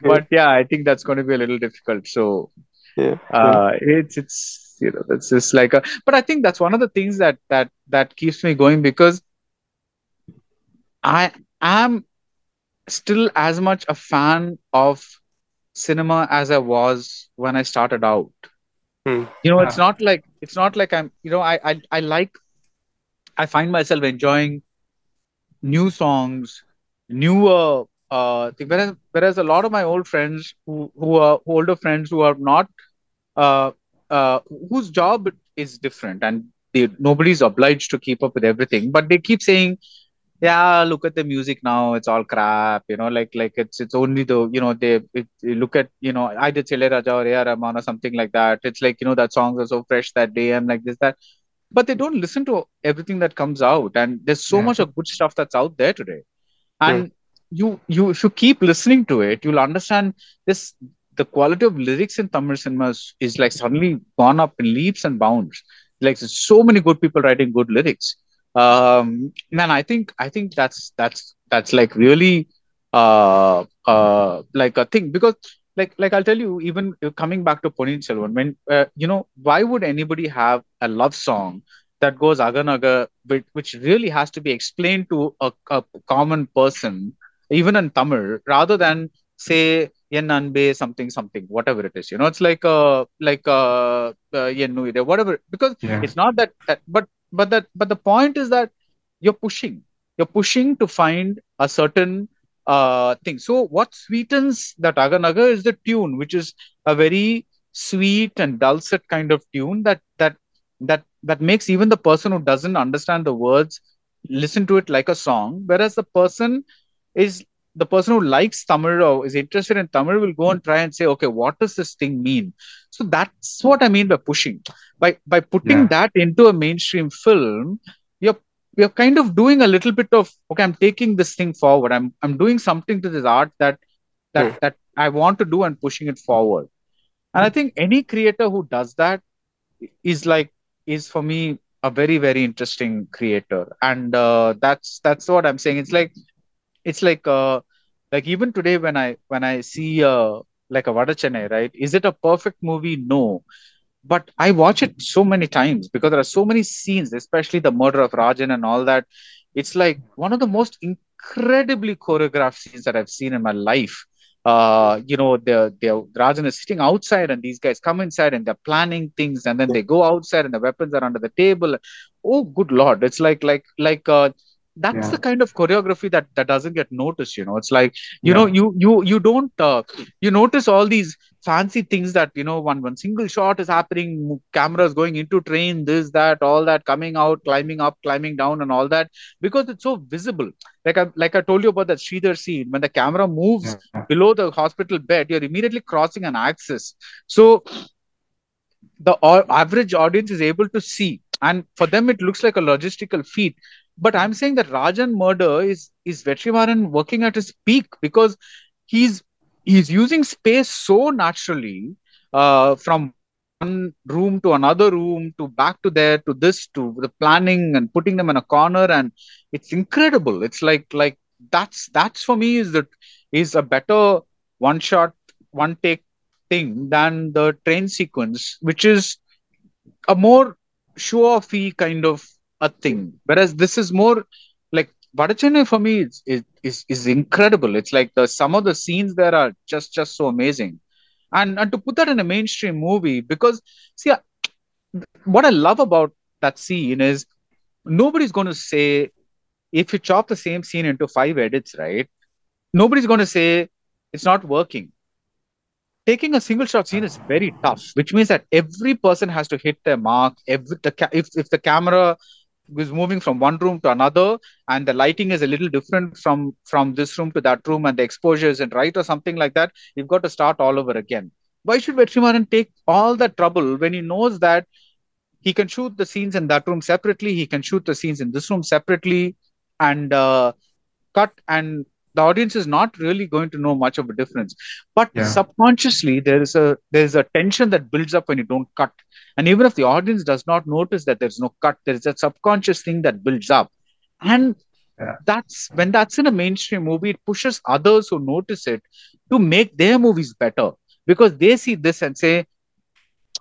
but yeah I think that's going to be a little difficult so Yeah. uh it's it's you know that's just like a but i think that's one of the things that that that keeps me going because i am still as much a fan of cinema as i was when i started out Hmm. you know it's not like it's not like i'm you know i i, I like i find myself enjoying new songs newer uh thing. whereas whereas a lot of my old friends who who are older friends who are not uh, uh, whose job is different and they, nobody's obliged to keep up with everything but they keep saying yeah look at the music now it's all crap you know like like it's it's only the you know they, it, they look at you know either Ilaiyaraaja or A.R. Rahman or something like that. It's like you know that songs are so fresh that day and like this that. But they don't listen to everything that comes out and there's so Yeah. much of good stuff that's out there today. And you you if you keep listening to it you'll understand this the quality of lyrics in Tamil cinema is, is like suddenly gone up in leaps and bounds. Like so many good people writing good lyrics um man i think i think that's that's that's like really uh uh like a thing because like like i'll tell you even coming back to Ponniyin Selvan when uh, you know why would anybody have a love song that goes aganaga which, which really has to be explained to a, a common person even in tamil rather than say en anbe something something whatever it is you know it's like uh like uh, uh whatever because Yeah. it's not that, that but that but the point is that you're pushing. You're pushing to find a certain uh thing. So what sweetens that aganaga is the tune which is a very sweet and dulcet kind of tune that that that that makes even the person who doesn't understand the words listen to it like a song. Whereas the person is the person who likes Tamil or is interested in Tamil will go and try and say, okay, what does this thing mean? So that's what I mean by pushing. By by putting Yeah. that into a mainstream film, you're we are kind of doing a little bit of okay i'm taking this thing forward i'm i'm doing something to this art that that Hmm. that i want to do and pushing it forward and i think any creator who does that is like is for me a very very interesting creator and uh, that's that's what i'm saying it's like it's like uh like even today when i when i see uh like a Vada right is it a perfect movie no but I watch it so many times because there are so many scenes, especially the murder of Rajan and all that. It's like one of the most incredibly choreographed scenes that I've seen in my life. Uh, you know, the the Rajan is sitting outside and these guys come inside and they're planning things and then they go outside and the weapons are under the table. Oh, good lord! It's like like like uh, that's Yeah. the kind of choreography that that doesn't get noticed. You know, it's like you Yeah. know you you you don't uh, you notice all these fancy things that you know one one single shot is happening cameras going into train this that all that coming out climbing up climbing down and all that because it's so visible like i like i told you about that Sridhar scene when the camera moves Yeah. below the hospital bed you're immediately crossing an axis so the average audience is able to see and for them it looks like a logistical feat but i'm saying that rajan murder is is Vetri Maaran working at his peak because he's he's using space so naturally uh, from one room to another room to back to there to this to the planning and putting them in a corner. And it's incredible. It's like like that's that's for me is that is a better one shot one take thing than the train sequence which is a more show offy kind of a thing whereas this is more like Vada Chennai for me is, is is incredible. It's like the some of the scenes there are just just so amazing, and and to put that in a mainstream movie because see what I love about that scene is nobody's going to say if you chop the same scene into five edits, right? Nobody's going to say it's not working. Taking a single shot scene is very tough, which means that every person has to hit their mark. Every the ca- if if the camera is moving from one room to another and the lighting is a little different from from this room to that room and the exposure isn't right or something like that you've got to start all over again. Why should Vetri Maaran take all that trouble when he knows that he can shoot the scenes in that room separately he can shoot the scenes in this room separately and uh, cut and the audience is not really going to know much of a difference but Yeah. subconsciously there is a there is a tension that builds up when you don't cut and even if the audience does not notice that there's no cut there is a subconscious thing that builds up and Yeah. that's when that's in a mainstream movie it pushes others who notice it to make their movies better because they see this and say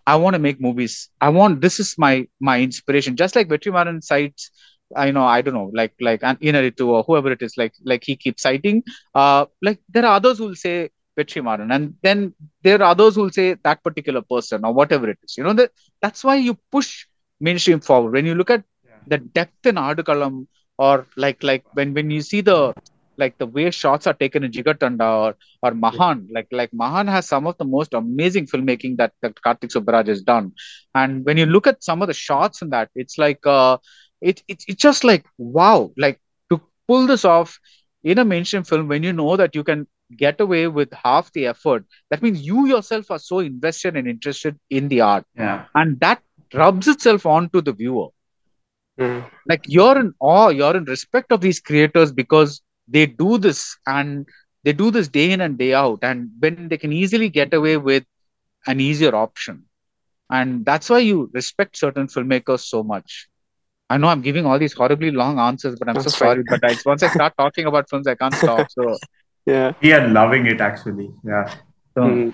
I want to make movies. I want this is my my inspiration. Just like Vetri Maaran cites, I know I don't know, like like an Iñárritu or whoever it is, like like he keeps citing. Uh, like there are others who will say Vetri Maaran, and then there are others who will say that particular person or whatever it is. You know that that's why you push mainstream forward. When you look at the depth in Aadukalam, or like like when when you see the like the way shots are taken in Jigarthanda or or Mahan. Like like Mahan has some of the most amazing filmmaking that, that Karthik Subbaraj has done. And when you look at some of the shots in that, it's like uh it, it it's just like wow, like to pull this off in a mainstream film when you know that you can get away with half the effort, that means you yourself are so invested and interested in the art. Yeah. And that rubs itself onto the viewer. Mm. Like you're in awe, you're in respect of these creators because they do this and they do this day in and day out and when they can easily get away with an easier option and that's why you respect certain filmmakers so much i know i'm giving all these horribly long answers but i'm so That's sorry fine. but I, once i start talking about films i can't stop so, Yeah. We are loving it actually. Yeah. so Mm.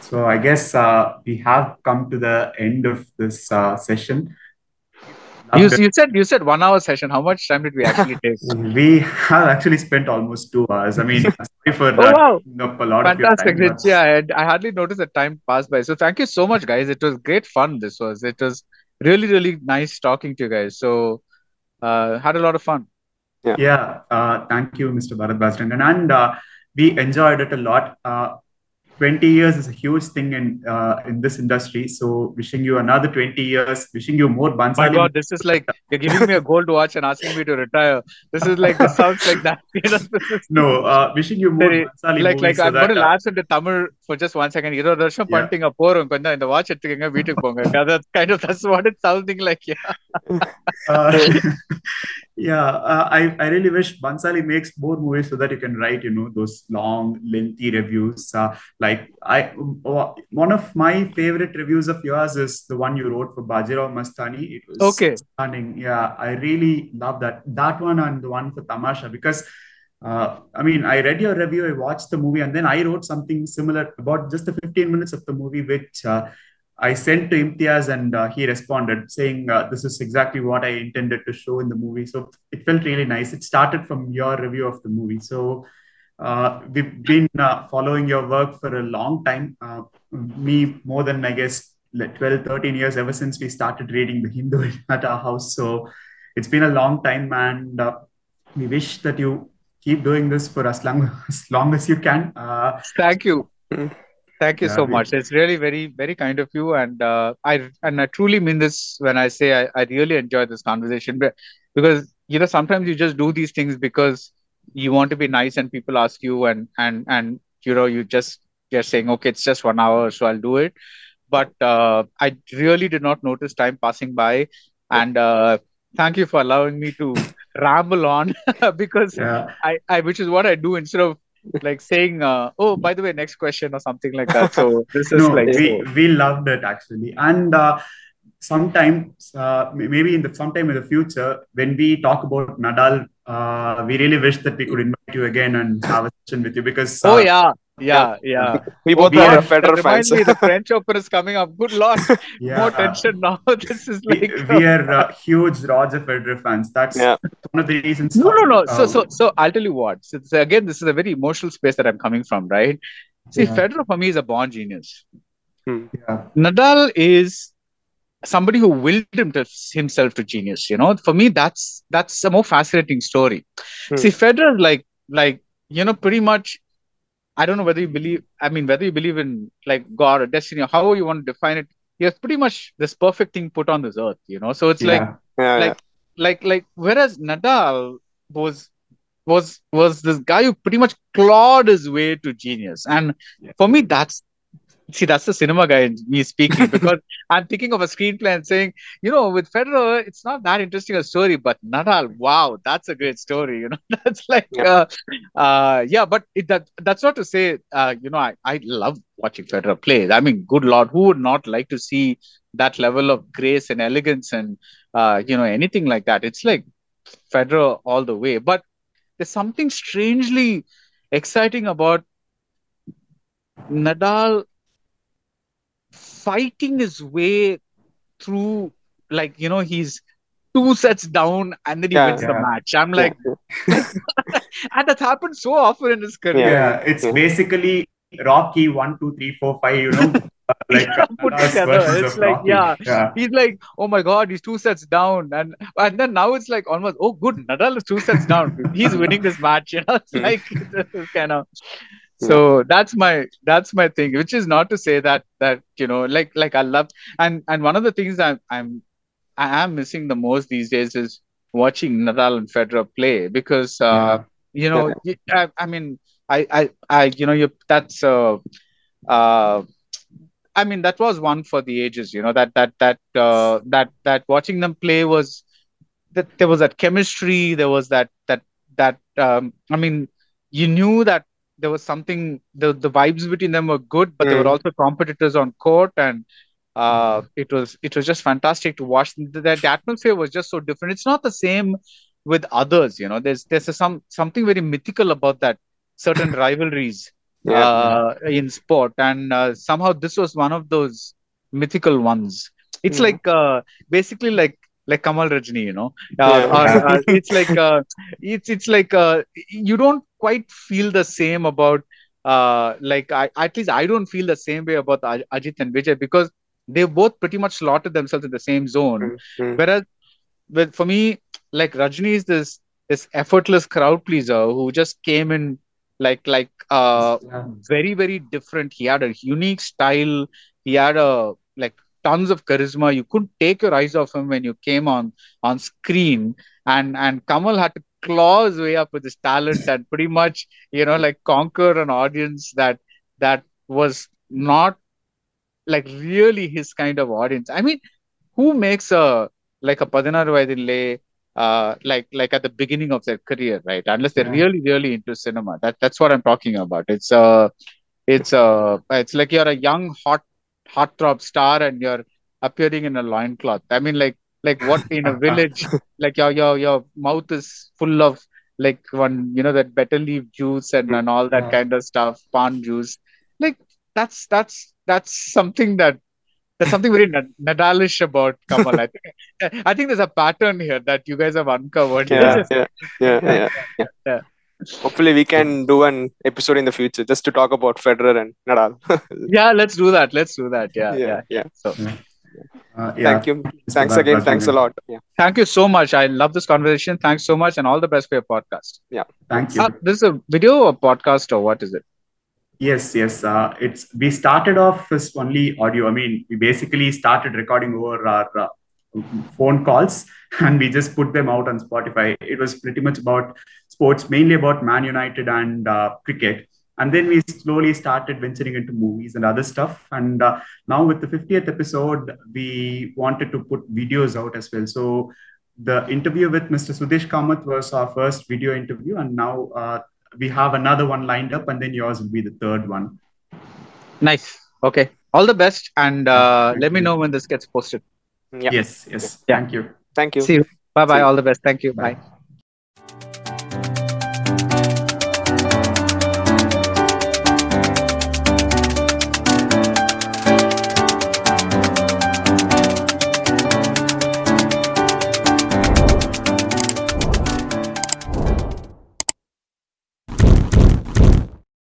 So I guess uh, we have come to the end of this uh, session. you, you said you said one hour session how much time did we actually take We have actually spent almost two hours. I mean, sorry for Oh, uh, wow. up a lot fantastic of your time. it's, yeah I, I hardly noticed the time passed by so thank you so much guys it was great fun this was it was really really nice talking to you guys so uh had a lot of fun but yeah, uh, thank you, Mr. Baradwaj Rangan. And uh, we enjoyed it a lot. Uh, 20 years is a huge thing in uh, in this industry. So wishing you another 20 years, wishing you more My God, this is like you're giving me a gold watch and asking me to retire. This is like this sounds like that. You know, this is No, uh, wishing you more Sorry, Bhansali like like so I'm going to that, lapse into Tamil for just one second இருபது வருஷம் பண்ணிட்டீங்க போறோம். கொஞ்சம் இந்த watch எடுத்துக்கங்க வீட்டுக்கு போங்க. that kind of that's what it's sounding like yeah. Uh, yeah uh, I, I really wish Bhansali makes more movies so that you can write you know those long lengthy reviews. Uh, like I oh, one of my favorite reviews of yours is the one you wrote for Bajirao Mastani. It was okay. stunning. Yeah I really love that. That one and the one for Tamasha because uh, I mean, I read your review, I watched the movie, and then I wrote something similar about just the 15 minutes of the movie, which uh, I sent to Imtiaz and uh, he responded saying, uh, This is exactly what I intended to show in the movie. So it felt really nice. It started from your review of the movie. So uh, we've been uh, following your work for a long time. Me, more than I guess like 12, 13 years ever since we started reading the Hindu at our house. So it's been a long time and we wish that you keep doing this for as long as, long as you can. Uh, thank you. Mm. thank you Yeah, so we- much. It's really very very kind of you. And uh, I and I truly mean this when I say I, I really enjoy this conversation. But because you know sometimes you just do these things because you want to be nice and people ask you and and and you know you just you're saying okay it's just one hour so I'll do it. But uh, I really did not notice time passing by. And uh, thank you for allowing me to ramble on because yeah. I, I which is what I do instead of like saying uh, oh by the way next question or something like that so this is no, like we, we loved it actually. And uh, sometimes, uh, maybe in the sometime in the future, when we talk about Nadal, uh, we really wish that we could invite you again and have a session with you because oh uh, yeah yeah yeah We both We are are- Federer that fans. reminds me the French Open is coming up good luck. yeah, more tension now this is We, like we are uh, huge Roger Federer fans. That's Yeah. one of the reasons. no no no so so so I'll tell you what so, so again this is a very emotional space that I'm coming from right see Yeah. Federer for me is a born genius yeah, Nadal is somebody who willed him to, himself to genius. You know, for me, that's that's a more fascinating story. Hmm. See, Federer, like like you know, pretty much. I don't know whether you believe. I mean, whether you believe in like God or destiny or however you want to define it. He has pretty much this perfect thing put on this earth. You know, so it's like yeah. Yeah, like like like whereas Nadal was was was this guy who pretty much clawed his way to genius, and Yeah. for me, that's see that's the cinema guy in me speaking because I'm thinking of a screenplay and saying, you know, with Federer, it's not that interesting a story, but Nadal, wow, that's a great story. You know, that's like, uh, uh, yeah, but it, that that's not to say, uh, you know, I I love watching Federer play. I mean, good lord, who would not like to see that level of grace and elegance and uh, you know anything like that? It's like Federer all the way. But there's something strangely exciting about Nadal fighting his way through, like you know, he's two sets down and then he Yeah. wins the match. I'm like, and that's happened so often in his career. Yeah, it's Yeah. basically Rocky one, two, three, four, five. You know, uh, like Put together. It's like, yeah. yeah, He's like, oh my god, he's two sets down, and and then now it's like almost, oh good, Nadal is two sets down. He's winning this match. You know, it's Hmm. like this is kind of. So that's my that's my thing, which is not to say that that you know, like like I love and and one of the things I'm I'm I am missing the most these days is watching Nadal and Federer play because uh, you know y- I, I mean I I I you know you that's uh uh I mean that was one for the ages you know that that that uh that that watching them play was that there was that chemistry there was that that that um I mean you knew that there was something the the vibes between them were good but they were Mm. also competitors on court and uh it was it was just fantastic to watch the, the, the atmosphere was just so different it's not the same with others you know there's there's a, some something very mythical about that certain rivalries Yeah. uh, in sport and uh, somehow this was one of those mythical ones it's Mm. like uh, basically like like Kamal Rajni, you know, uh, Yeah. or, uh, it's like uh, it's it's like uh, you don't quite feel the same about uh, like I at least I don't feel the same way about Aj- Ajit and Vijay because they both pretty much slotted themselves in the same zone. Mm, mm. Whereas, with for me, like Rajni is this this effortless crowd pleaser who just came in like like uh Yeah. very very different he had a unique style he had a like tons of charisma. You couldn't take your eyes off him when you came on on screen. And and Kamal had to claw his way up with his talent and pretty much you know like conquer an audience that that was not like really his kind of audience. I mean, who makes a like a Pathinaru Vayathinile uh, like like at the beginning of their career, right? Unless they're yeah. really really into cinema. That that's what I'm talking about. It's a uh, it's a uh, it's like you're a young hot heartthrob star and you're appearing in a loincloth i mean like like what in a village like your your your mouth is full of like one you know that betel leaf juice and, and all that Yeah. kind of stuff pan juice like that's that's that's something that there's something very Nadalish about Kamal. I think I think there's a pattern here that you guys have uncovered. yeah, yeah, yeah, yeah, yeah. Yeah. Hopefully, we can do an episode in the future just to talk about Federer and Nadal. Yeah, let's do that. Let's do that. Yeah, yeah. yeah, yeah. So Uh, yeah. Thank you. Thanks that, again. Rajendra. Thanks a lot. Yeah. thank you so much. I love this conversation. Thanks so much, and all the best for your podcast. Yeah. Thank you. Uh, this is a video or podcast or what is it? Yes, yes. Uh, it's we started off as only audio. I mean, we basically started recording over our uh, phone calls and we just put them out on Spotify. It was pretty much about sports, mainly about Man United and uh, cricket. And then we slowly started venturing into movies and other stuff. And uh, now with the 50th episode, we wanted to put videos out as well. So the interview with Mr. Sudhish Kamath was our first video interview, and now uh, we have another one lined up, and then yours will be the third one. Nice. Okay. All the best, and uh, let me know when this gets posted. Yeah. Yes, yes. Yeah. Thank you. Thank you. See you. Bye bye. you. All the best. Thank you. Bye. Bye.